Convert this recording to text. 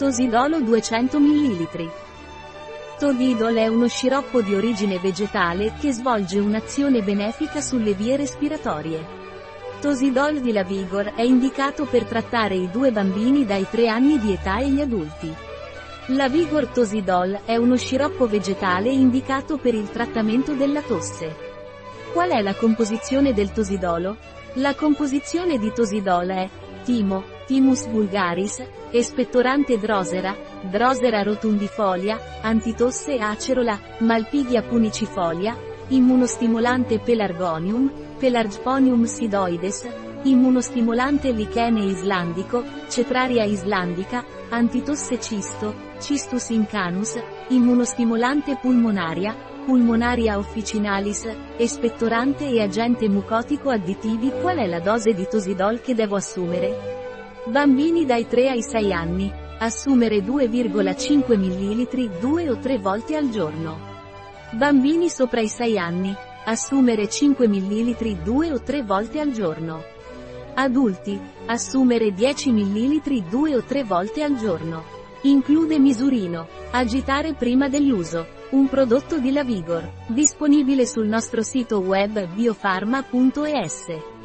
Tosidolo 200 ml. Todidol è uno sciroppo di origine vegetale che svolge un'azione benefica sulle vie respiratorie. Tosidol di Lavigor è indicato per trattare i due bambini dai 3 anni di età e gli adulti. La Vigor Tosidol è uno sciroppo vegetale indicato per il trattamento della tosse. Qual è la composizione del tosidolo? La composizione di tosidol è timo, Thymus vulgaris, espettorante Drosera, Drosera rotundifolia, antitosse acerola, Malpiglia punicifolia, immunostimolante Pelargonium, Pelargonium sidoides, immunostimolante Lichene islandico, Cetraria islandica, antitosse cisto, Cistus incanus, immunostimolante pulmonaria, Pulmonaria officinalis, espettorante e agente mucotico additivi Qual è la dose di Tosidol che devo assumere? Bambini dai 3 ai 6 anni. Assumere 2,5 ml 2 o 3 volte al giorno. Bambini sopra i 6 anni. Assumere 5 ml 2 o 3 volte al giorno. Adulti. Assumere 10 ml 2 o 3 volte al giorno. Include misurino. Agitare prima dell'uso. Un prodotto di Lavigor. Disponibile sul nostro sito web biofarma.es.